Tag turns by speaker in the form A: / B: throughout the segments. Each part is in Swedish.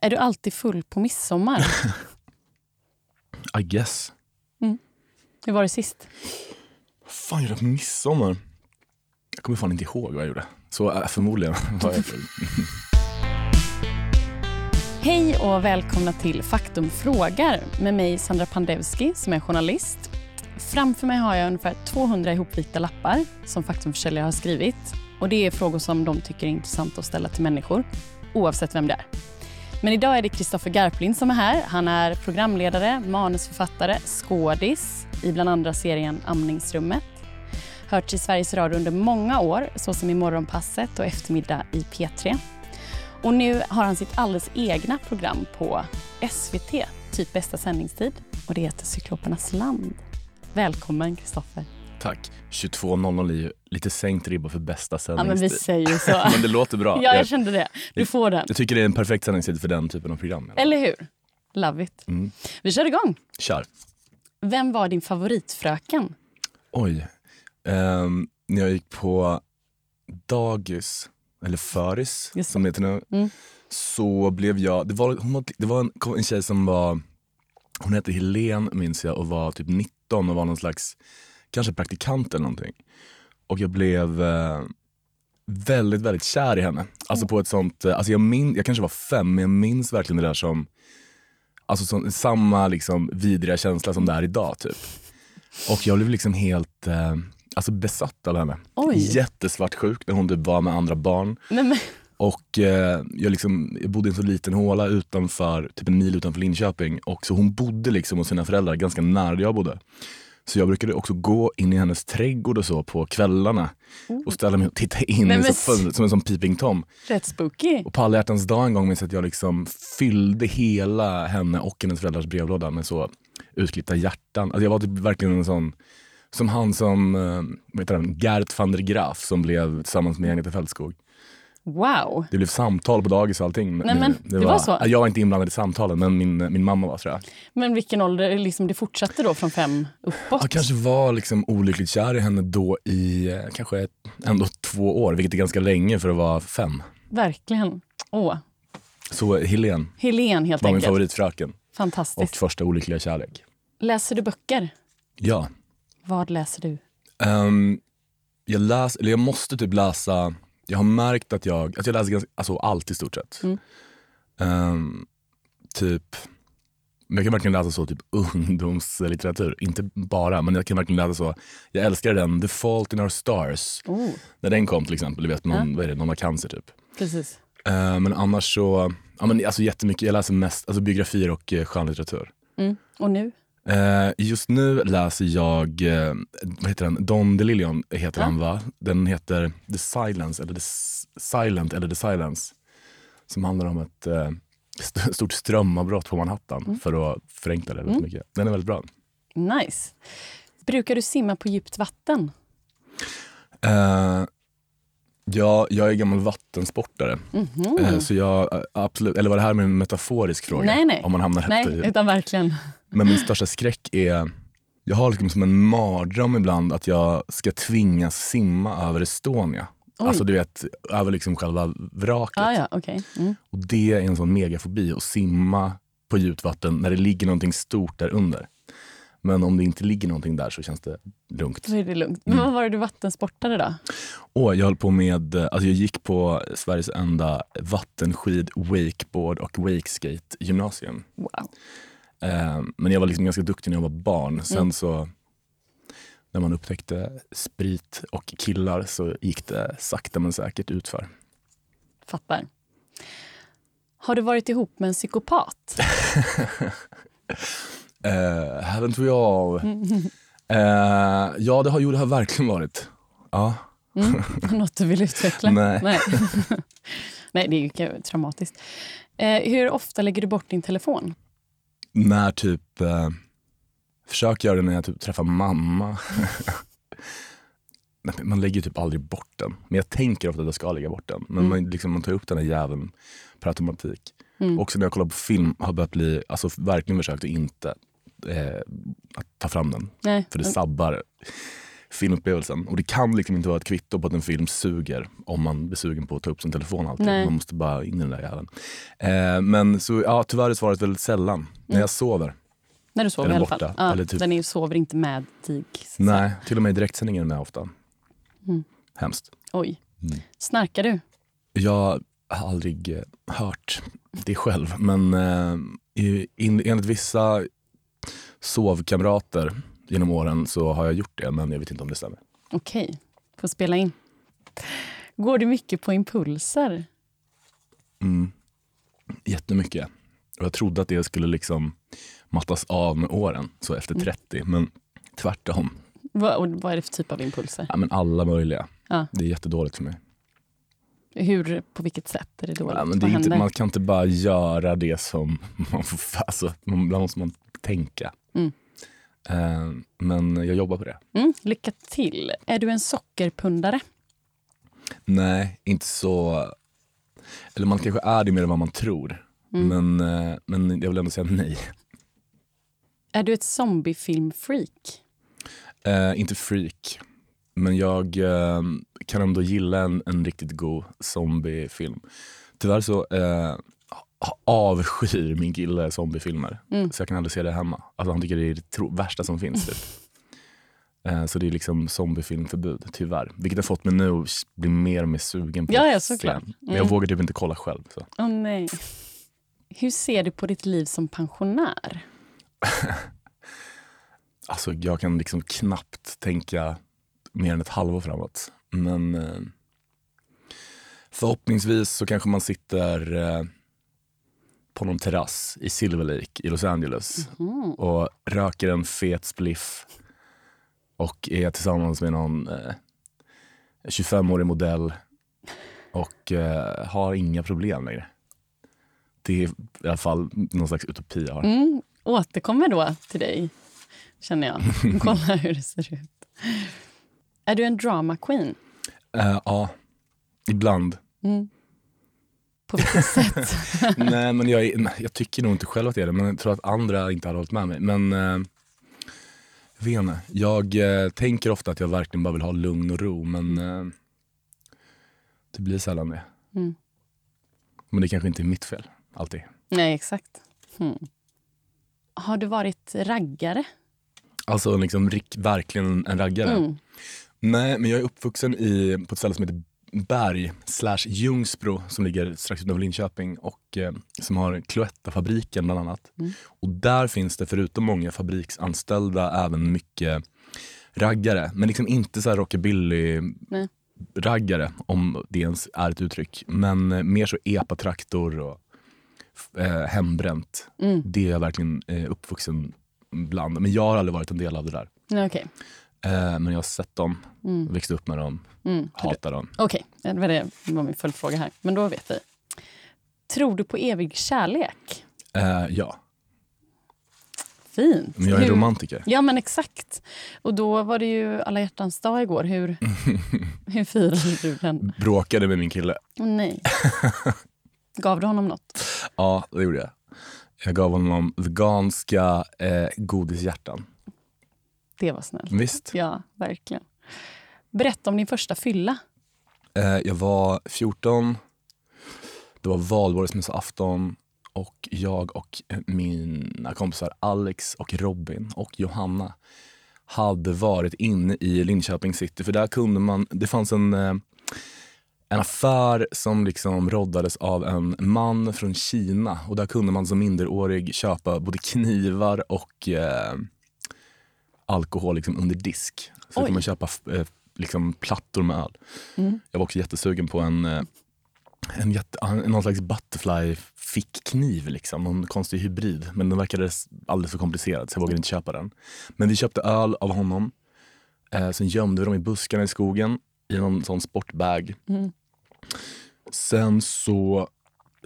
A: är du alltid full på midsommar?
B: I guess.
A: Hur var det sist?
B: Vad fan gjorde jag på midsommar? Jag kommer fan inte ihåg vad jag gjorde. Så äh, förmodligen var jag full.
A: Hej och välkomna till Faktum frågar med mig Sandra Pandevski som är journalist. Framför mig har jag ungefär 200 ihopvikta lappar som faktumförsäljare har skrivit. Och Det är frågor som de tycker är intressanta att ställa till människor, oavsett vem det är. Men idag är det Kristoffer Garplind som är här. Han är programledare, manusförfattare, skådis i bland andra serien Amningsrummet. Hört i Sveriges Radio under många år, såsom i Morgonpasset och Eftermiddag i P3. Och nu har han sitt alldeles egna program på SVT, typ bästa sändningstid. Och det heter Cyklopernas land. Välkommen Kristoffer.
B: Tack. 22.00 är ju lite sänkt ribba för bästa
A: Ja, men vi
B: sändningstid.
A: säger så.
B: men det låter bra.
A: Ja, jag kände det. Du får den.
B: jag tycker det är en perfekt sändningstid för den typen av program.
A: Eller hur? Love it.
B: Mm.
A: Vi kör igång.
B: Kör.
A: Vem var din favoritfröken?
B: Oj. Ehm, när jag gick på dagis, eller föris
A: Just
B: som det heter nu,
A: Mm.
B: så blev jag... Det var, hon det var en, en tjej som var... Hon hette Helen minns jag och var typ 19 och var någon slags kanske praktikant eller någonting. Och jag blev eh, väldigt, väldigt kär i henne. Alltså på ett sånt... eh, Alltså jag, min, jag kanske var fem, men jag minns verkligen det där som... Alltså som, samma liksom vidriga känsla som det är idag typ. Och jag blev liksom helt eh, alltså besatt av henne.
A: Oj.
B: Jättesvartsjuk när hon typ var med andra barn.
A: Nej, men,
B: Och eh, jag, liksom, jag bodde i en så liten håla utanför, typ en mil utanför Linköping. Och så hon bodde liksom hos sina föräldrar ganska nära där jag bodde. Så jag brukade också gå in i hennes trädgård och så på kvällarna och ställa mig och titta in
A: Nej, men
B: fönstret som en sån peeping tom.
A: rätt spooky.
B: Och på alla hjärtans dag en gång minns jag att jag liksom fyllde hela henne och hennes föräldrars brevlåda med så utklippta hjärtan. Alltså jag var typ verkligen en sån, som han som, eh, vad heter han, Gert van der Graaf som blev tillsammans med Agneta Fältskog.
A: Wow.
B: Det blev samtal på dagis och allting.
A: Nej, men det var så?
B: Jag var inte inblandad i samtalen men min, min mamma var tror jag.
A: Men vilken ålder? Liksom det fortsatte då från fem uppåt?
B: Jag kanske var liksom olyckligt kär i henne då i eh, kanske ändå två år, vilket är ganska länge för att vara fem.
A: Verkligen. Åh.
B: Så Helen
A: Helen helt
B: var min
A: enkelt.
B: favoritfröken och
A: Fantastiskt.
B: första olyckliga kärlek.
A: Läser du böcker?
B: Ja.
A: Vad läser du?
B: Ehm, jag, läs, eller jag måste typ läsa, jag har märkt att jag, att jag läser ganska, alltså allt i stort sett.
A: Mm.
B: Ehm, typ, jag kan verkligen läsa så typ ungdomslitteratur, inte bara, men jag kan verkligen läsa så. Jag älskar den, The Fault in Our Stars.
A: Oh,
B: När den kom till exempel, du vet någon, är det, någon har cancer typ.
A: precis.
B: Ehm, men annars så, ja men alltså jättemycket, jag läser mest alltså biografier och uh, skönlitteratur.
A: Mm. Och nu?
B: Eh, just nu läser jag, eh, vad heter den? Don DeLillion heter
A: Ja.
B: han va? Den heter The Silence, eller The Silent eller The Silence. Som handlar om ett eh, st- stort strömavbrott på Manhattan,
A: Mm.
B: för att förenkla det väldigt mycket. Den är väldigt bra.
A: Nice. Brukar du simma på djupt vatten?
B: Eh, ja, jag är gammal vattensportare.
A: Mhm.
B: Eh, så jag, eh, absolut, eller var det här med en metaforisk fråga?
A: Nej, nej.
B: Om man hamnar
A: Nej, utan verkligen.
B: Men min största skräck är, jag har liksom som en mardröm ibland att jag ska tvingas simma över Estonia.
A: Oj.
B: Alltså du vet, över liksom själva vraket.
A: Ah, ja, okej. Mm.
B: Och det är en sån megafobi, att simma på djupt vatten när det ligger någonting stort där under. Men om det inte ligger någonting där så känns det lugnt.
A: Då är det lugnt. Men vad var det du vattensportade då?
B: Och jag höll på med, alltså jag gick på Sveriges enda vattenskid, wakeboard och wakeskate gymnasium.
A: Wow.
B: Eh, men jag var liksom ganska duktig när jag var barn. Sen
A: Mm.
B: så när man upptäckte sprit och killar så gick det sakta men säkert utför.
A: Fattar. Har du varit ihop med en psykopat?
B: Uh, haven't we all? Eh, ja, det har, jo, det har verkligen varit. Ja.
A: Mm. Något du vill utveckla?
B: Nej.
A: Nej, Nej det är ju traumatiskt. Eh, hur ofta lägger du bort din telefon?
B: När typ, eh, försök göra det när jag typ träffar mamma. Nej, man lägger typ aldrig bort den. Men jag tänker ofta att jag ska lägga bort den. Men
A: Mm.
B: man, liksom, man tar upp den här jäveln per automatik.
A: Mm.
B: Också när jag kollar på film har jag börjat bli, alltså verkligen försökt att inte eh, att ta fram den.
A: Nej.
B: För det sabbar filmupplevelsen. Och det kan liksom inte vara ett kvitto på att en film suger om man blir sugen på att ta upp sin telefon alltid.
A: Nej.
B: Man måste bara in i den där jäveln. Eh, men så, ja, tyvärr är svaret väldigt sällan. När
A: Mm.
B: jag sover.
A: När du sover i alla fall. Ja,
B: Eller typ-
A: Den är, sover inte med säga.
B: Nej, till och med i direktsändningen är jag med ofta.
A: Mm.
B: Hemskt.
A: Oj.
B: Mm.
A: Snarkar du?
B: Jag har aldrig eh, hört det själv, men eh, in, enligt vissa sovkamrater genom åren så har jag gjort det, men jag vet inte om det stämmer.
A: Okej, får spela in. Går du mycket på impulser?
B: Mm. Jättemycket. Och jag trodde att det skulle liksom mattas av med åren, så efter
A: Mm.
B: 30, men tvärtom.
A: Vad, och vad är det för typ av impulser?
B: Ja, men alla möjliga.
A: Ja.
B: Det är jättedåligt för mig.
A: Hur, på vilket sätt är det dåligt?
B: Ja, men det inte, man kan inte bara göra det som man får... Alltså, man- ibland måste man tänka.
A: Mm.
B: Eh, men jag jobbar på det.
A: Mm, lycka till. Är du en sockerpundare?
B: Nej, inte så... Eller man kanske är det mer än vad man tror.
A: Mm.
B: Men, eh, men jag vill ändå säga nej.
A: Är du ett zombiefilmfreak?
B: Eh, inte freak. Men jag eh, kan ändå gilla en, en riktigt god zombiefilm. Tyvärr så avskyr min kille zombiefilmer.
A: Mm.
B: Så jag kan aldrig se det hemma. Alltså, han tycker det är det värsta som finns. Typ. Eh, så det är liksom zombiefilmförbud, tyvärr. Vilket har fått mig nu att bli mer och mer sugen på
A: Ja, ja, såklart.
B: den. Men jag
A: Mm.
B: vågar typ inte kolla själv. Så.
A: Åh nej. Hur ser du på ditt liv som pensionär?
B: Alltså, jag kan liksom knappt tänka mer än ett halvår framåt. Men eh, förhoppningsvis så kanske man sitter eh, på någon terrass i Silver Lake i Los Angeles
A: Mm.
B: och röker en fet spliff och är tillsammans med någon eh, 25-årig modell och eh, har inga problem längre. Det är i alla fall någon slags utopi jag har.
A: Mm. Återkommer då till dig, känner jag. Kolla hur det ser ut. Är du en drama queen?
B: Eh, ja, ibland.
A: Mm. På vilket sätt?
B: Nej, men jag, nej, jag tycker nog inte själv att jag är det, men jag tror att andra inte hade hållit med mig. Men eh, jag vet inte. Jag eh, tänker ofta att jag verkligen bara vill ha lugn och ro, men eh, det blir sällan det.
A: Mm.
B: Men det kanske inte är mitt fel, alltid.
A: Nej, exakt. Mm. Har du varit raggare?
B: Alltså liksom verkligen en raggare.
A: Mm.
B: Nej, men jag är uppvuxen i, på ett ställe som heter Berg slash Ljungsbro som ligger strax utanför Linköping och eh, som har Cloetta-fabriken bland annat.
A: Mm.
B: Och där finns det förutom många fabriksanställda även mycket raggare. Men liksom inte så
A: Nej.
B: rockabilly-raggare om det ens är ett uttryck. Men eh, mer så epa-traktor och eh, hembränt.
A: Mm.
B: Det är jag verkligen eh, uppvuxen bland. Men jag har aldrig varit en del av det där.
A: Okej.
B: Eh, men jag har sett dem,
A: Mm.
B: växt upp med dem,
A: Mm.
B: hatar dem.
A: Okej, det var det var min följdfråga här. Men då vet vi. Tror du på evig kärlek?
B: Eh, ja,
A: Fint.
B: men jag är
A: Hur-
B: romantiker.
A: Ja, men exakt. Och då var det ju alla hjärtans dag igår. Hur, hur firade du den?
B: Bråkade med min kille.
A: Nej. Gav du honom något?
B: Ja, det gjorde jag. Jag gav honom veganska eh, godishjärtan.
A: Det var snällt.
B: Visst.
A: Ja, verkligen. Berätta om din första fylla.
B: Eh, jag var 14, det var valborgsmässoafton och jag och mina kompisar Alex och Robin och Johanna hade varit inne i Linköping city för där kunde man, det fanns en, eh, en affär som liksom roddades av en man från Kina och där kunde man som minderårig köpa både knivar och eh, alkohol liksom under disk. Så kunde man köpa eh, liksom plattor med öl.
A: Mm.
B: Jag var också jättesugen på en, eh, en jätte, någon slags butterfly fickkniv, liksom. någon konstig hybrid. Men den verkade alldeles för komplicerad så jag vågade inte köpa den. Men vi köpte öl av honom. Eh, sen gömde vi dem i buskarna i skogen i någon sån sportbag.
A: Mm.
B: Sen så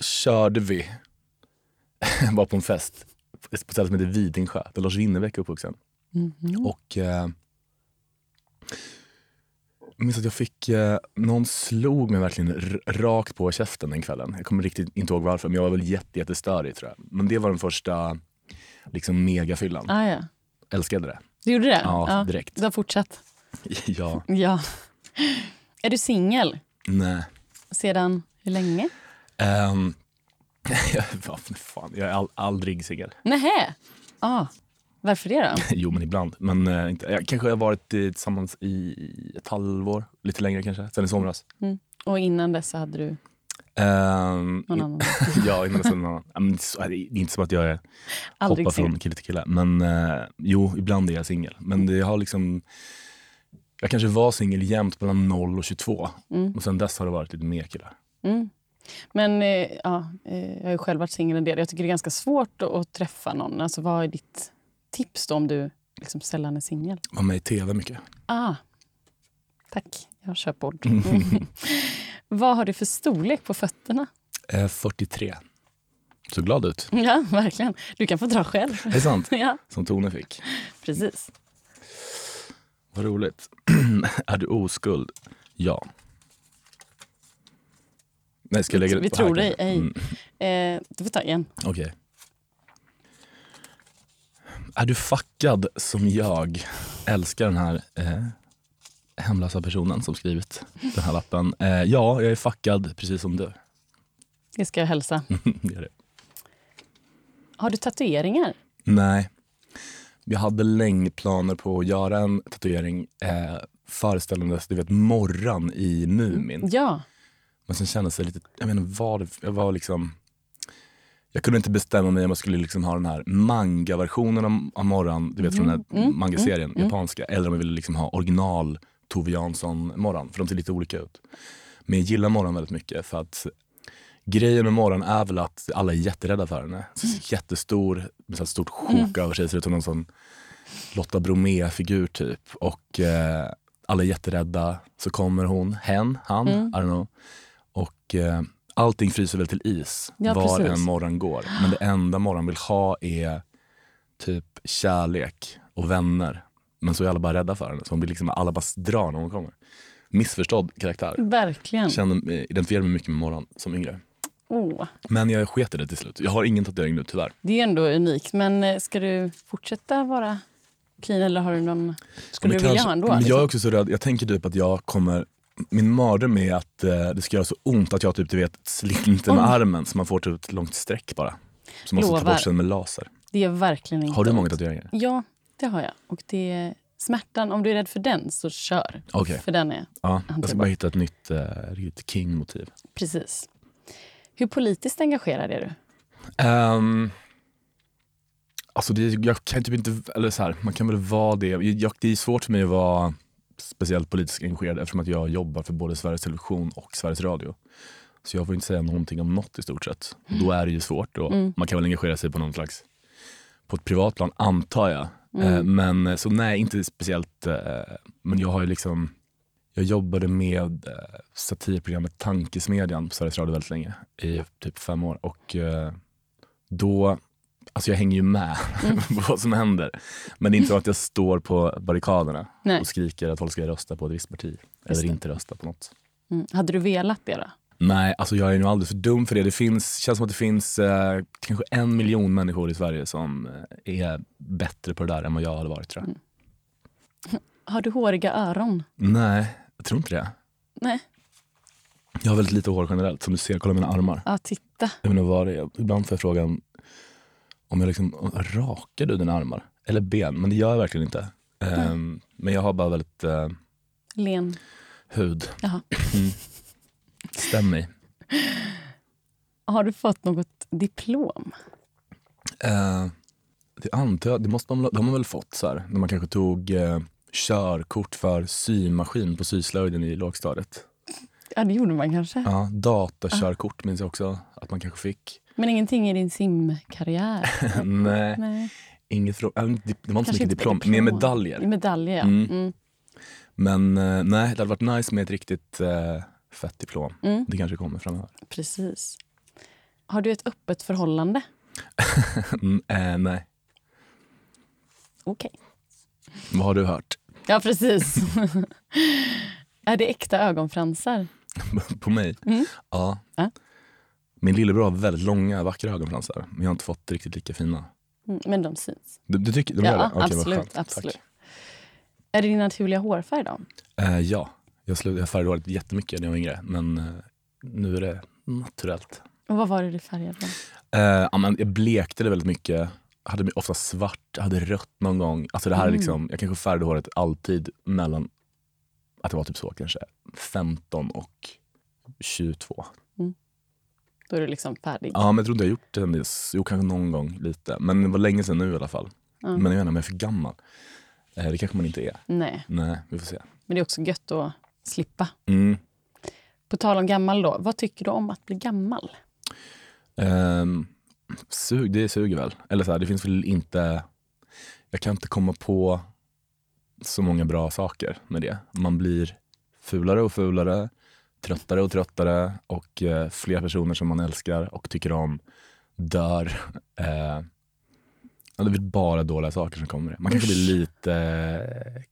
B: körde vi, var på en fest på ett ställe som heter Vidingsjö, där Lars Winnerbäck är uppvuxen.
A: Mhm.
B: Och eh, jag minns att jag fick, eh, någon slog mig verkligen rakt på käften den kvällen. Jag kommer riktigt inte ihåg varför, men jag var väl jätte, jättestörig tror jag. Men det var den första liksom megafyllan.
A: Ah, ja.
B: Älskade det.
A: Du gjorde det?
B: Ja, direkt.
A: Du har fortsatt?
B: Ja,
A: Ja. Är du singel?
B: nej.
A: Sedan hur länge?
B: Um, vad fan, jag är all, aldrig singel.
A: Nähä. Ah. Varför det då?
B: jo, men ibland. Men eh, inte, jag kanske har varit eh, tillsammans i ett halvår, lite längre kanske, sen i somras.
A: Och innan dess så hade du
B: Um,
A: någon annan?
B: ja, innan dess annan. Men så är Det är inte som att jag är,
A: Aldrig
B: hoppar från kille till kille. Men eh, jo, ibland är jag singel. Men det har liksom... Jag kanske var singel jämt mellan 0 och 22.
A: Mm.
B: Och sen dess har det varit lite mer killar.
A: Mm. Men eh, ja, eh, jag har ju själv varit singel en del. Jag tycker det är ganska svårt att, att träffa någon. Alltså, vad är ditt tips då om du liksom sällan är singel?
B: Var med i tv mycket.
A: Ah, tack. Jag kör podd. Mm. vad har du för storlek på fötterna?
B: Eh, 43. Så glad ut.
A: Ja, verkligen. Du kan få dra själv.
B: Är det sant?
A: ja,
B: Som Tone fick.
A: precis.
B: Vad roligt. är du oskuld? Ja. Nej, ska jag lägga det
A: Vi
B: på
A: tror
B: här
A: dig. Hej.
B: Mm,
A: Eh, du får ta igen.
B: Okej. Är du fuckad som jag? Älskar den här eh, hemlösa personen som skrivit den här lappen. Eh, ja, jag är fuckad precis som du.
A: Det ska jag hälsa.
B: det är det.
A: Har du tatueringar?
B: Nej. Jag hade länge planer på att göra en tatuering eh, föreställandes du vet, Morran i Mumin.
A: Ja.
B: Men sen kändes det lite, jag vad det, jag var liksom jag kunde inte bestämma mig om jag skulle liksom ha den här manga-versionen av, Morran, du vet från den här
A: Mm,
B: manga-serien,
A: mm, mm.
B: japanska. Eller om jag ville liksom ha original Tove Jansson-Morran, för de ser lite olika ut. Men jag gillar Morran väldigt mycket för att grejen med Morran är väl att alla är jätterädda för henne. Så Jättestor, med här stort sjok över sig, ser ut som någon sån Lotta Bromé-figur typ. Och eh, alla är jätterädda. Så kommer hon, hen, han,
A: Mm.
B: I don't know. Och eh, allting fryser väl till is
A: Ja,
B: var
A: precis.
B: en morgon går. Men det enda morgon vill ha är typ kärlek och vänner. Men så är alla bara rädda för henne. Så hon vill liksom, alla bara drar när hon kommer. Missförstådd karaktär.
A: Verkligen.
B: Kände, mig- identifierade mig mycket med morgon som yngre.
A: Åh,
B: Men jag sket i det till slut. Jag har ingen tatuering nu tyvärr.
A: det är ändå unikt. Men eh, ska du fortsätta vara clean eller har du någon... Skulle du vilja
B: kanske-
A: ha ändå?
B: Men jag är
A: liksom?
B: också så rädd. Jag tänker typ att jag kommer... Min mardröm är att eh, det ska göra så ont att jag typ du vet slinter med armen så man får typ ett långt streck bara. Så man måste ta bort sen med laser.
A: Det är verkligen inte
B: Har du många tatueringar?
A: Ja, det har jag. Och det är smärtan, om du är rädd för den så kör.
B: Okej.
A: För den är
B: Ja, jag ska bara hitta ett nytt eh, riktigt king-motiv.
A: precis. Hur politiskt engagerad är du?
B: Um, alltså det, jag kan typ inte, eller så här, man kan väl vara det. Jag, det är svårt för mig att vara speciellt politiskt engagerad eftersom att jag jobbar för både Sveriges Television och Sveriges Radio. Så jag får inte säga någonting om något i stort sett. Och då är det ju svårt. Och
A: Mm.
B: Man kan väl engagera sig på någon slags, på ett privat plan antar jag.
A: Mm.
B: Eh, men eh, så nej, inte speciellt. Eh, men jag har ju liksom, jag jobbade med satirprogrammet Tankesmedjan på Sveriges Radio väldigt länge, i typ fem år. Och då, alltså jag hänger ju med
A: Mm.
B: på vad som händer. Men det är inte så att jag står på barrikaderna
A: Nej.
B: och skriker att folk ska rösta på ett visst parti. Eller inte rösta på något.
A: Mm. Hade du velat det då?
B: Nej, alltså jag är nog alldeles för dum för det. Det finns, känns som att det finns eh, kanske en miljon människor i Sverige som eh, är bättre på det där än vad jag hade varit tror jag.
A: Mm. Har du håriga öron?
B: Nej, jag tror inte det.
A: Nej.
B: Jag har väldigt lite hår generellt. Som du ser, kolla mina armar.
A: Ja, titta.
B: Jag vet inte vad det är. Ibland får jag frågan om jag liksom, rakar du dina armar? Eller ben? Men det gör jag verkligen inte. Ehm, men jag har bara väldigt eh,
A: Len.
B: hud.
A: Jaha.
B: Mm. Stäm mig.
A: Har du fått något diplom?
B: Eh, det antar jag, det måste man, det har man väl fått så här, när man kanske tog eh, körkort för symaskin på syslöjden i lågstadiet.
A: Ja, det gjorde man kanske.
B: Ja, datakörkort minns jag också att man kanske fick.
A: Men ingenting i din simkarriär?
B: Nej,
A: Nej.
B: inget det var inte så
A: Kanske
B: mycket
A: inte
B: diplom, mer medaljer.
A: Medaljer, ja.
B: Mm.
A: Mm.
B: Men eh, nej, det hade varit nice med ett riktigt eh, fett diplom.
A: Mm.
B: Det kanske kommer framöver.
A: Precis. Har du ett öppet förhållande?
B: Mm, eh, nej,
A: Okej.
B: vad har du hört?
A: Ja, precis. är det äkta ögonfransar?
B: På mig?
A: Mm.
B: Ja.
A: Ja.
B: Min lillebror har väldigt långa, vackra ögonfransar. Men jag har inte fått riktigt lika fina.
A: Mm, men de syns.
B: Du, du tycker de
A: Ja,
B: gör det? Vad
A: absolut, absolut.
B: Tack.
A: Är det din naturliga hårfärg då?
B: Eh, ja, jag, slu- jag färgade håret jättemycket när jag var yngre men eh, nu är det naturellt.
A: Och vad var det du färgade?
B: Eh, ja, men jag blekte det väldigt mycket. Hade ofta svart, hade rött någon gång. Alltså det här är
A: Mm.
B: liksom, jag kanske färgade håret alltid mellan, att det var typ så kanske, 15 och 22.
A: Då är du liksom färdig.
B: Ja men jag tror inte jag gjort dess. Jo kanske någon gång lite. Men det var länge sedan nu i alla fall.
A: Ja.
B: Men jag vet inte om jag är för gammal. Eh, det kanske man inte är.
A: Nej,
B: Nej, vi får se.
A: men det är också gött att slippa.
B: Mm.
A: På tal om gammal då, vad tycker du om att bli gammal?
B: Ehm, sug, det suger väl. Eller så här, det finns väl inte... Jag kan inte komma på så många bra saker med det. Man blir fulare och fulare, tröttare och tröttare och eh, fler personer som man älskar och tycker om dör. Eh, det väl bara dåliga saker som kommer. Man kanske blir lite eh,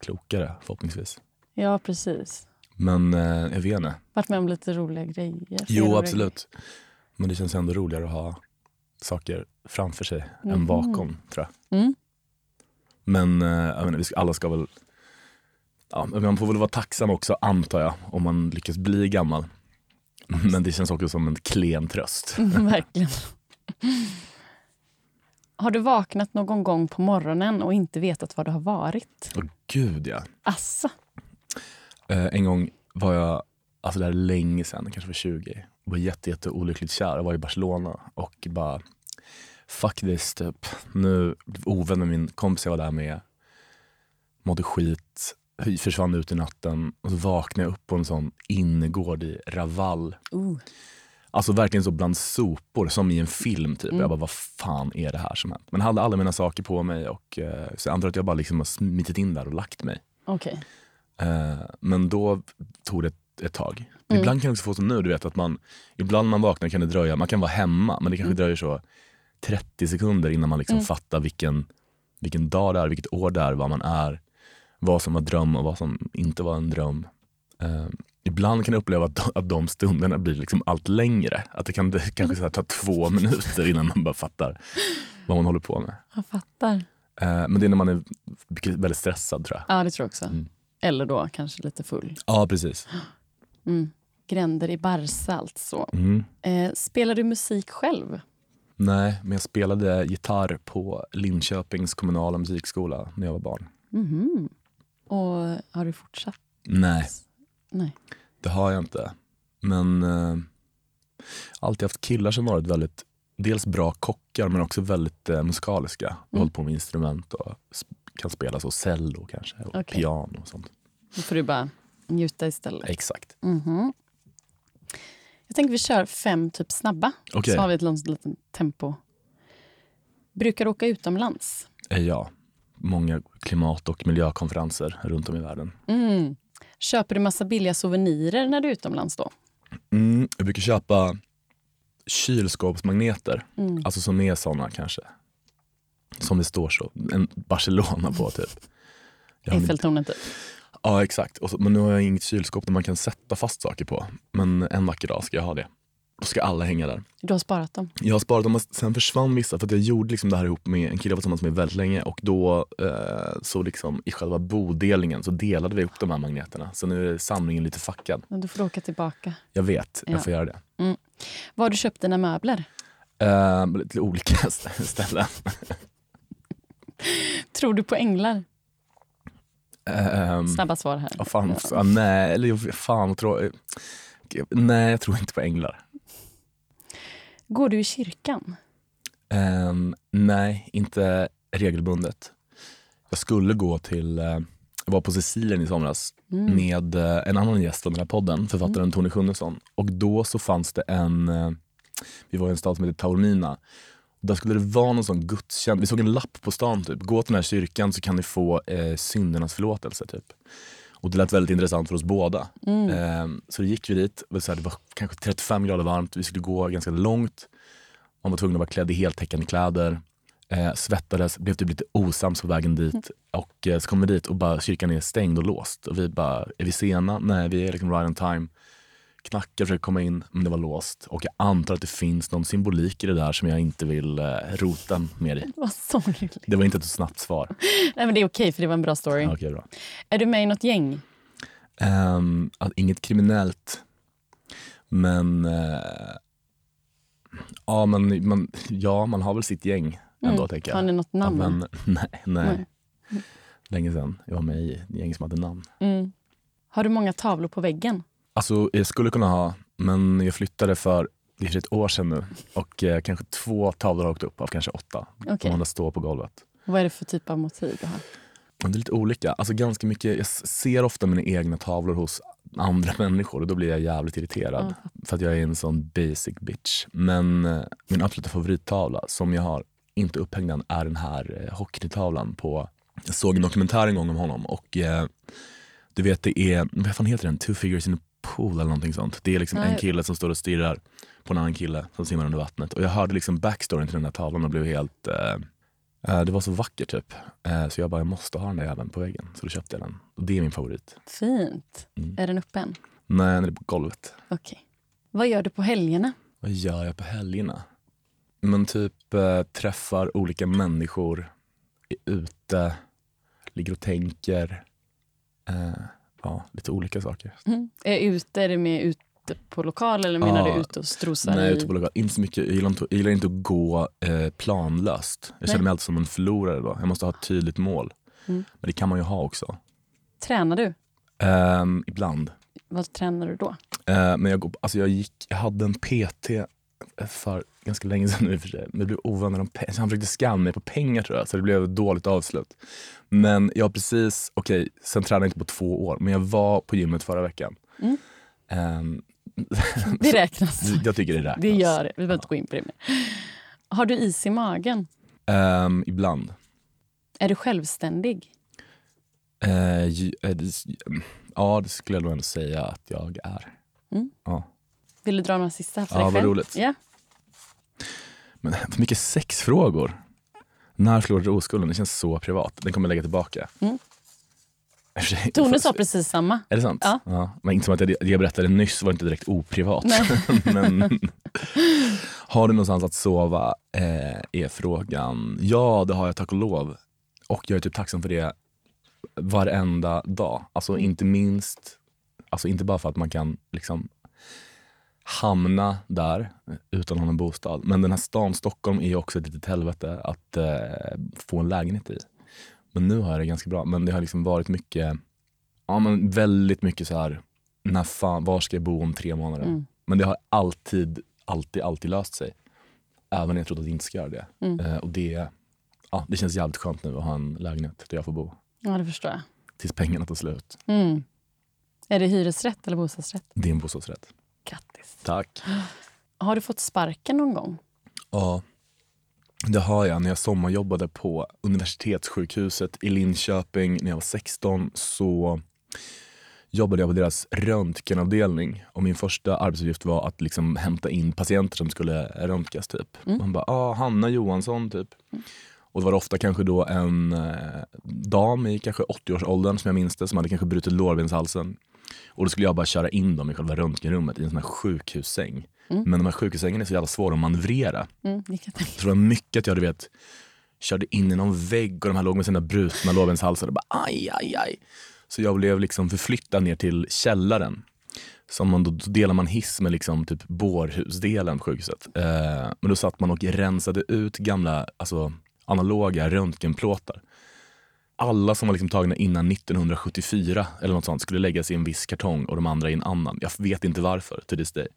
B: klokare förhoppningsvis.
A: Ja, precis.
B: Men eh, jag vet inte.
A: Varit med om lite roliga grejer.
B: Jo, absolut. Men det känns ändå roligare att ha saker framför sig
A: Mhm.
B: än bakom, tror jag.
A: Mm.
B: Men eh, jag menar, alla ska väl... Ja, men man får väl vara tacksam också, antar jag, om man lyckas bli gammal. Men det känns också som en klen tröst.
A: Verkligen. Har du vaknat någon gång på morgonen och inte vetat var du har varit?
B: Åh gud, ja.
A: Asså?
B: Eh, en gång var jag, alltså det här är länge sedan, kanske var 20, var jätte, jätte olyckligt kär. Jag var i Barcelona och bara fuck this typ. Nu ovän med min kompis jag var där med, mådde skit, försvann ut i natten och så vaknade jag upp på en sån innergård i Raval.
A: Uh.
B: Alltså verkligen så bland sopor, som i en film. typ.
A: Mm.
B: Jag bara, vad fan är det här som hänt? Men jag hade alla mina saker på mig och eh, så jag antar att jag bara liksom har smitit in där och lagt mig.
A: Okej.
B: Eh, men då tog det ett, tag.
A: Mm.
B: Ibland kan det också få som nu, du vet att man, ibland man vaknar kan det dröja, man kan vara hemma men det kanske
A: Mm.
B: dröjer så 30 sekunder innan man liksom
A: Mm.
B: fattar vilken, vilken dag det är, vilket år det är, vad man är, vad som var dröm och vad som inte var en dröm. Eh, ibland kan jag uppleva att, att de stunderna blir liksom allt längre. Att det kan det kanske så ta två minuter innan man bara fattar vad man håller på med.
A: Jag fattar.
B: Eh, men det är när man är väldigt stressad tror jag.
A: Ja, det tror jag också.
B: Mm.
A: Eller då kanske lite full.
B: Ja, precis.
A: Mm. Gränder i Barca alltså.
B: Mm.
A: Eh, spelar du musik själv?
B: Nej, men jag spelade gitarr på Linköpings kommunala musikskola när jag var barn.
A: Mhm. Och har du fortsatt?
B: Nej,
A: Nej.
B: det har jag inte. Men eh, alltid haft killar som varit väldigt, dels bra kockar men också väldigt eh, musikaliska. Mm.
A: Mm.
B: Hållit på med instrument och kan spela så cello kanske och
A: Okej.
B: piano och sånt.
A: Då får du bara njuta istället.
B: Exakt.
A: Mhm. Jag tänker vi kör fem typ snabba.
B: Okej,
A: Så har vi ett litet litet tempo. Brukar du åka utomlands?
B: eh, ja. Många klimat och miljökonferenser runt om i världen.
A: Mm. Köper du massa billiga souvenirer när du är utomlands då?
B: Mm, jag brukar köpa kylskåpsmagneter.
A: Mm.
B: Alltså som är såna kanske. Som det står så. En Barcelona på typ.
A: Eiffeltornet typ.
B: Ja exakt. Så, men nu har jag inget kylskåp där man kan sätta fast saker på. Men en vacker dag ska jag ha det. Då ska alla hänga där.
A: Du har sparat dem?
B: Jag har sparat dem, och sen försvann vissa för att jag gjorde liksom det här ihop med en kille jag var tillsammans med väldigt länge och då eh, så liksom i själva bodelningen så delade vi upp de här magneterna. Så nu är samlingen lite fackad.
A: Men Du får åka tillbaka.
B: Jag vet,
A: Ja.
B: jag får göra det.
A: Var har du köpt dina möbler?
B: Eh, till olika ställen.
A: Tror du på änglar?
B: Um,
A: Snabba svar här.
B: Ja, fan, ja, nej, eller jag- fan trå- Nej, jag tror inte på änglar.
A: Går du i kyrkan?
B: Ehm, nej, inte regelbundet. Jag skulle gå till, eh, jag var på Sicilien i somras
A: Mm.
B: med eh, en annan gäst av den här podden, författaren Tony Schunnesson. Och då så fanns det en, eh, vi var i en stad som heter Taormina. Där skulle det vara någon sån gudstjänst, vi såg en lapp på stan typ. Gå till den här kyrkan så kan ni få eh, syndernas förlåtelse typ. Och det lät väldigt intressant för oss båda.
A: Mm.
B: Ehm, så då gick vi dit, det så här, det var kanske 35 grader varmt, vi skulle gå ganska långt. Man var tvungen att vara klädd i heltäckande kläder. Eh, svettades, blev typ lite osams på vägen dit. Och eh, så kom vi dit och bara kyrkan är stängd och låst. Och vi bara, är vi sena? Nej, vi är liksom right on time. Knackar och försöker komma in, men det var låst. Och jag antar att det finns någon symbolik i det där som jag inte vill eh, rota mer i.
A: Vad sorgligt.
B: Det var inte ett snabbt svar.
A: Nej, men det är okej, för det var en bra story.
B: Ja, okej, bra.
A: Är du med i något gäng?
B: Ehm, att inget kriminellt, men... eh, ja, men man, ja, man har väl sitt gäng ändå,
A: Mm.
B: tänker jag.
A: Har ni något
B: Ja,
A: namn?
B: men, nej, nej.
A: Nej.
B: Länge sedan jag var med i ett gäng som hade namn.
A: Mm. Har du många tavlor på väggen?
B: Alltså, jag skulle kunna ha, men jag flyttade för det är ett år sedan nu. Och eh, kanske två tavlor har åkt upp av kanske åtta.
A: Okej.
B: De andra står på golvet.
A: Vad är det för typ av motiv du har?
B: Det är lite olika. Alltså ganska mycket, jag ser ofta mina egna tavlor hos andra människor och då blir jag jävligt irriterad. För att jag är en sån basic bitch. Men eh, min absoluta favorittavla som jag har inte upphängd än är den här eh, hockeytavlan på... Jag såg en dokumentär en gång om honom och eh, du vet det är, vad fan heter den? Two figures in a pool eller någonting sånt. Det är liksom en
A: Nej.
B: kille som står och stirrar på en annan kille som simmar under vattnet. Och jag hörde liksom backstoryn till den här tavlan och blev helt... Eh, eh, det var så vackert typ. Eh, så jag bara, jag måste ha den där jäveln på väggen. Så då köpte jag den. Och det är min favorit.
A: Fint.
B: Mm.
A: Är den uppe än?
B: Nej, den är på golvet.
A: Okej. Vad gör du på helgerna?
B: Vad gör jag på helgerna? Men typ eh, träffar olika människor, är ute, ligger och tänker. Eh, ja, lite olika saker.
A: Mm. Är, ute, är det mer ute på lokal eller menar
B: Ja.
A: du ute och strosar
B: Nej, ute på lokal. Inte så mycket. Jag gillar inte, jag gillar inte att gå eh, planlöst. Jag känner
A: Nej.
B: mig alltid som en förlorare då. Jag måste ha ett tydligt mål.
A: Mm.
B: Men det kan man ju ha också.
A: Tränar du?
B: Ehm, ibland.
A: Vad tränar du då?
B: Eh, men jag, alltså jag, gick, jag hade en PT för ganska länge sedan nu för sig. Men det blev ovänner om pengar. Han försökte skamma mig på pengar tror jag, så det blev ett dåligt avslut. Men jag har precis, okej, sen tränade jag inte på två år, men jag var på gymmet förra veckan.
A: Mm.
B: Ehm,
A: Det räknas.
B: jag tycker det räknas.
A: Det gör det. Vi behöver inte gå in på det mer. Har du is i magen?
B: Ehm, ibland.
A: Är du självständig?
B: Det, ja, det skulle jag nog ändå säga att jag är.
A: Vill du dra några sista för
B: Ja,
A: dig
B: vad roligt.
A: Ja.
B: Men för mycket sexfrågor. När förlorade du oskulden? Det känns så privat. Den kommer jag lägga tillbaka.
A: Mm. Tone sa precis samma.
B: Är det sant?
A: Ja.
B: Men inte som att jag, det jag berättade nyss var inte direkt oprivat. Men har du någonstans att sova? Eh, är frågan. Ja, det har jag tack och lov. Och jag är typ tacksam för det varenda dag. Alltså inte minst, alltså inte bara för att man kan liksom hamna där utan att ha en bostad. Men den här stan Stockholm är också ett litet helvete att eh, få en lägenhet i. Men nu har jag det ganska bra. Men det har liksom varit mycket, ja men väldigt mycket så här, när fan, var ska jag bo om tre månader?
A: Mm.
B: Men det har alltid, alltid, alltid löst sig. Även när jag trodde att det inte ska göra det.
A: Mm.
B: Eh, och det, ja, det känns jävligt skönt nu att ha en lägenhet där jag får bo.
A: Ja, det förstår jag.
B: Tills pengarna tar slut.
A: Mm. Är det hyresrätt eller bostadsrätt?
B: Det är en bostadsrätt.
A: Grattis.
B: Tack.
A: Har du fått sparken någon gång?
B: Ja, det har jag. När jag sommarjobbade på universitetssjukhuset i Linköping när jag var 16 så jobbade jag på deras röntgenavdelning. Och min första arbetsuppgift var att liksom hämta in patienter som skulle röntgas. Typ.
A: Mm.
B: Man bara, ah, Hanna Johansson typ. Och det var ofta kanske då en eh, dam i kanske 80-årsåldern som jag minns det, som hade kanske brutit lårbenshalsen. Och då skulle jag bara köra in dem i själva röntgenrummet i en sån här sjukhussäng.
A: Mm.
B: Men de här sjukhussängarna är så jävla svåra att manövrera.
A: Mm.
B: Så det var mycket att jag du vet, körde in i någon vägg och de här låg med sina brutna lårbenshalsar och bara aj, aj, aj. Så jag blev liksom förflyttad ner till källaren. Som man, då, då delar man hiss med liksom typ bårhusdelen på sjukhuset. Eh, men då satt man och rensade ut gamla alltså, analoga röntgenplåtar. Alla som var liksom tagna innan 1974 eller något sånt skulle läggas i en viss kartong och de andra i en annan. Jag vet inte varför till this day.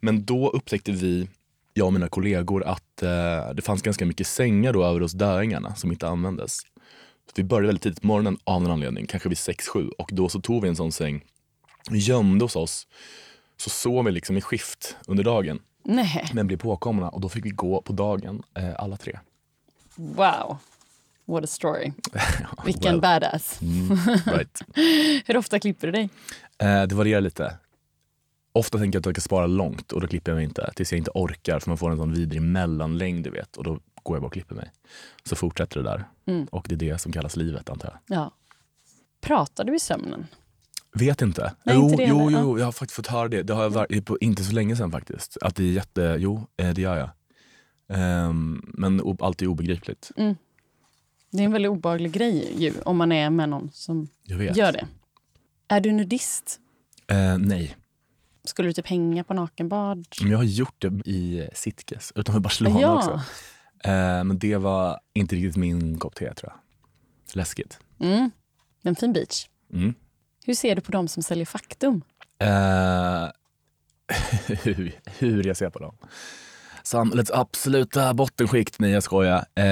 B: Men då upptäckte vi jag och mina kollegor att eh, det fanns ganska mycket sängar då över hos döingarna som inte användes. Så vi började väldigt tidigt på morgonen av någon anledning, kanske vid 6-7 och då så tog vi en sån säng, gömde hos oss, så sov vi liksom i skift under dagen
A: Nej,
B: men blev påkomna och då fick vi gå på dagen eh, alla tre.
A: wow. What a story. Vilken
B: Well,
A: badass.
B: mm, right.
A: Hur ofta klipper du dig?
B: eh, det varierar lite. Ofta tänker jag att jag ska spara långt och då klipper jag mig inte tills jag inte orkar för man får en sån vidrig mellanlängd du vet och då går jag bara och klipper mig. Så fortsätter det där
A: Mm.
B: och det är det som kallas livet antar jag.
A: Ja. Pratar du i sömnen?
B: Vet inte.
A: Nej,
B: jo,
A: inte
B: jo, jo, jag har faktiskt fått höra det. Det har jag på, inte så länge sedan faktiskt. Att det är jätte, jo, eh, det gör jag. Ehm, men är obegripligt.
A: Det är en väldigt obehaglig grej ju, om man är med någon som gör det. Är du nudist?
B: Eh, nej,
A: Skulle du typ hänga på nakenbad?
B: men jag har gjort det i Sitges utanför Barcelona
A: ja.
B: också. Eh, men det var inte riktigt min kopp te tror jag. Läskigt.
A: Mm. En fin beach.
B: Mm.
A: Hur ser du på dem som säljer Faktum?
B: Eh, hur, hur jag ser på dem. Samhällets absoluta bottenskikt. Nej, jag skojar. Eh,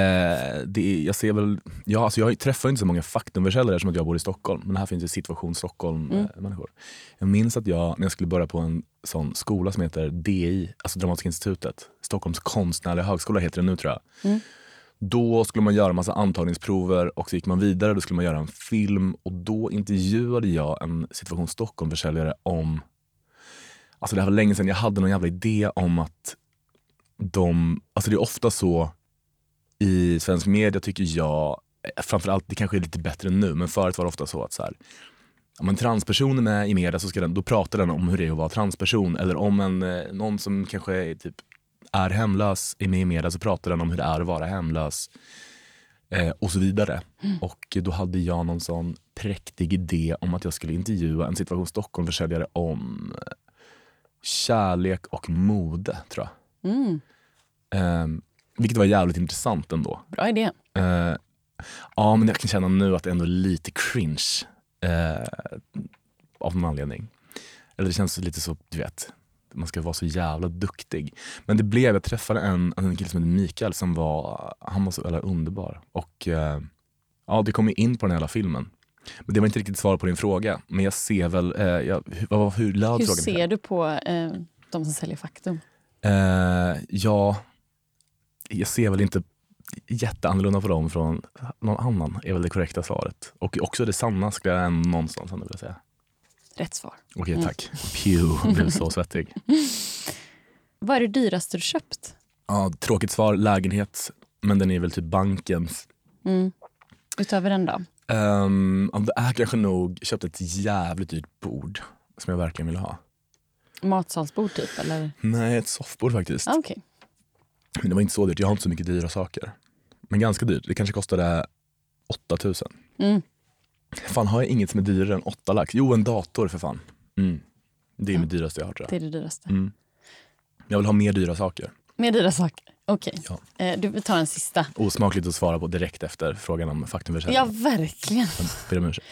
B: det är, jag ser väl... Ja, alltså jag träffar inte så många faktumförsäljare som att jag bor i Stockholm. Men här finns ju Situation Stockholm-människor. jag minns att jag, när jag skulle börja på en sån skola som heter DI, alltså Dramatiska institutet, Stockholms konstnärliga högskola heter det nu tror jag.
A: Mm.
B: Då skulle man göra massa antagningsprover och så gick man vidare. Då skulle man göra en film och då intervjuade jag en Situation Stockholm-försäljare om Alltså det här var länge sedan, jag hade någon jävla idé om att de, alltså det är ofta så i svensk media tycker jag, eh, framförallt det kanske är lite bättre nu, men förut var det ofta så att så här, om en transperson är med i media så ska den, då pratar den om hur det är att vara transperson. Eller om en, eh, någon som kanske är, typ, är hemlös är med i media så pratar den om hur det är att vara hemlös. Eh, och så vidare. Och då hade jag någon sån präktig idé om att jag skulle intervjua en situation Stockholm-försäljare om eh, kärlek och mode, tror jag.
A: Mm.
B: Eh, vilket var jävligt intressant ändå.
A: Bra idé.
B: Eh, ja, men jag kan känna nu att det ändå är lite cringe. Eh, av någon anledning. Eller det känns lite så, du vet, man ska vara så jävla duktig. Men det blev, jag träffade en, en kille som heter Mikael som var, han var så jävla underbar. Och eh, ja, det kom ju in på den hela filmen. Men det var inte riktigt svar på din fråga. Men jag ser väl, eh, jag, hur, vad- hur löd
A: Hur
B: frågan?
A: ser du på eh, de som säljer Faktum?
B: Eh, ja, jag ser väl inte jätteannorlunda på dem från någon annan, är väl det korrekta svaret. Och också det sanna skulle jag ändå någonstans ändå vilja säga.
A: Rätt svar.
B: Okej,
A: Mm.
B: tack. Pew, jag blev så svettig.
A: Vad är det dyraste du köpt?
B: Ja, tråkigt svar, lägenhet. Men den är väl typ bankens.
A: Mm. Utöver den då?
B: Um, det är kanske nog, jag köpte ett jävligt dyrt bord som jag verkligen ville ha.
A: Matsalsbord typ? Eller?
B: Nej, ett soffbord faktiskt.
A: Ah, Okej.
B: Men det var inte så dyrt, jag har inte så mycket dyra saker. Men ganska dyrt, det kanske kostade 8000.
A: Mm.
B: Fan, har jag inget som är dyrare än 8 lax? Jo, en dator för fan. Mm. Det är
A: Ja.
B: mitt dyraste jag har tror
A: Det
B: jag.
A: är det dyraste.
B: Mm. Jag vill ha mer dyra saker.
A: Mer dyra saker? Okej.
B: Ja.
A: Eh, du tar en sista.
B: Osmakligt att svara på direkt efter frågan om
A: Ja,
B: faktumförsäljning.
A: verkligen.
B: Om ursäkt.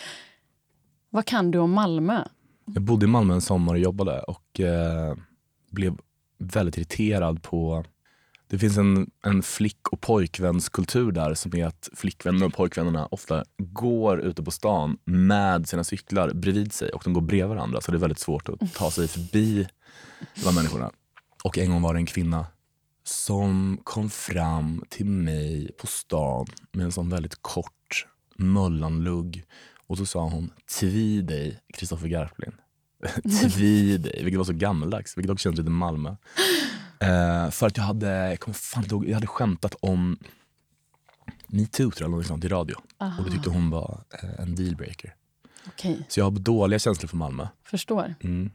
A: Vad kan du om Malmö?
B: Jag bodde i Malmö en sommar och jobbade och eh, blev väldigt irriterad på... Det finns en, en flick och pojkvänskultur där som är att flickvännerna och pojkvännerna ofta går ute på stan med sina cyklar bredvid sig och de går bredvid varandra så det är väldigt svårt att ta sig förbi de här människorna. Och en gång var det en kvinna som kom fram till mig på stan med en sån väldigt kort möllanlugg och så sa hon tvi dig Kristoffer Garplind. tvi dig, vilket var så gammaldags, vilket också kändes lite Malmö. Eh, för att jag hade, jag, kommer fan jag hade skämtat om metoo tror jag, något sånt i radio.
A: Aha.
B: Och det tyckte hon var eh, en dealbreaker.
A: Okej,
B: Så jag har dåliga känslor för Malmö.
A: förstår.
B: Mm.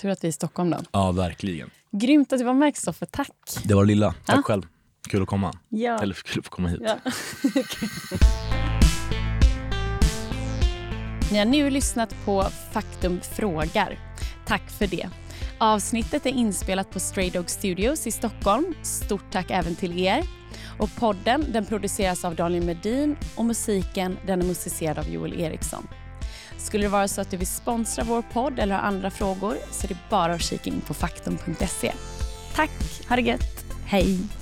A: Tur att vi är i Stockholm då.
B: Ja, verkligen.
A: Grymt att du var med Kristoffer, tack.
B: Det var det lilla. Tack
A: Ja.
B: själv. Kul att komma.
A: Ja.
B: Eller kul att få komma hit.
A: Ja. Ni har nu lyssnat på Faktum frågar. Tack för det. Avsnittet är inspelat på Stray Dog Studios i Stockholm. Stort tack även till er. Och podden den produceras av Daniel Medin och musiken den är musicerad av Joel Eriksson. Skulle det vara så att du vill sponsra vår podd eller ha andra frågor så är det bara att kika in på faktum.se. Tack, ha det gött, hej!